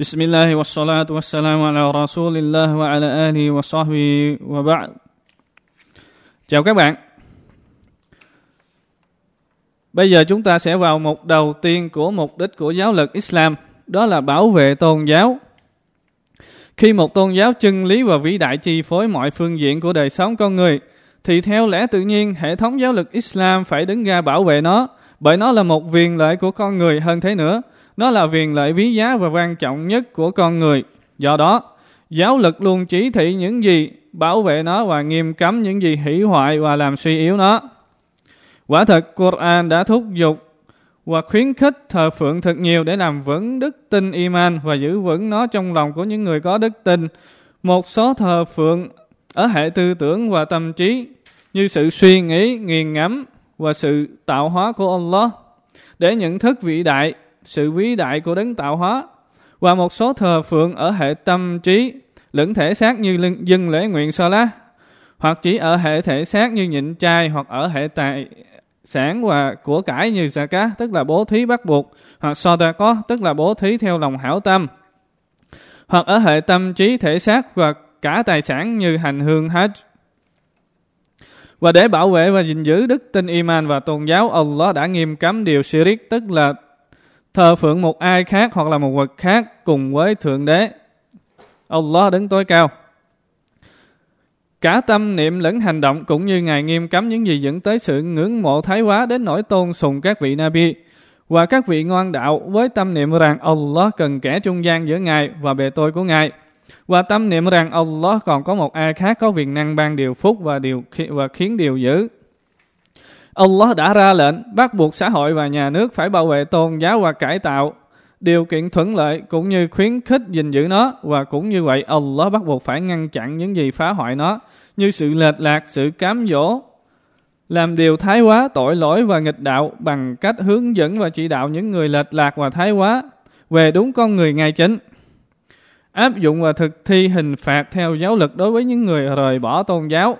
بسم الله والصلاة والسلام على رسول الله وعلى آله وصحبه وبعد Chào các bạn Bây giờ chúng ta sẽ vào mục đầu tiên của mục đích của giáo lực Islam Đó là bảo vệ tôn giáo Khi một tôn giáo chân lý và vĩ đại chi phối mọi phương diện của đời sống con người Thì theo lẽ tự nhiên hệ thống giáo lực Islam phải đứng ra bảo vệ nó Bởi nó là một quyền lợi của con người hơn thế nữa nó là quyền lợi quý giá và quan trọng nhất của con người. Do đó, giáo lực luôn chỉ thị những gì bảo vệ nó và nghiêm cấm những gì hủy hoại và làm suy yếu nó. Quả thật, Quran đã thúc giục và khuyến khích thờ phượng thật nhiều để làm vững đức tin iman và giữ vững nó trong lòng của những người có đức tin. Một số thờ phượng ở hệ tư tưởng và tâm trí như sự suy nghĩ, nghiền ngẫm và sự tạo hóa của Allah để nhận thức vĩ đại sự vĩ đại của đấng tạo hóa và một số thờ phượng ở hệ tâm trí lẫn thể xác như dân lễ nguyện so lá hoặc chỉ ở hệ thể xác như nhịn chay hoặc ở hệ tài sản và của cải như zakat, tức là bố thí bắt buộc, hoặc có tức là bố thí theo lòng hảo tâm, hoặc ở hệ tâm trí, thể xác và cả tài sản như hành hương hết và để bảo vệ và gìn giữ đức tin iman và tôn giáo, Allah đã nghiêm cấm điều shirik tức là thờ phượng một ai khác hoặc là một vật khác cùng với Thượng Đế. Allah đứng tối cao. Cả tâm niệm lẫn hành động cũng như Ngài nghiêm cấm những gì dẫn tới sự ngưỡng mộ thái quá đến nỗi tôn sùng các vị Nabi và các vị ngoan đạo với tâm niệm rằng Allah cần kẻ trung gian giữa Ngài và bề tôi của Ngài và tâm niệm rằng Allah còn có một ai khác có quyền năng ban điều phúc và điều và khiến điều dữ. Allah đã ra lệnh bắt buộc xã hội và nhà nước phải bảo vệ tôn giáo và cải tạo điều kiện thuận lợi cũng như khuyến khích gìn giữ nó và cũng như vậy Allah bắt buộc phải ngăn chặn những gì phá hoại nó như sự lệch lạc, sự cám dỗ, làm điều thái quá, tội lỗi và nghịch đạo bằng cách hướng dẫn và chỉ đạo những người lệch lạc và thái quá về đúng con người ngay chính. Áp dụng và thực thi hình phạt theo giáo lực đối với những người rời bỏ tôn giáo.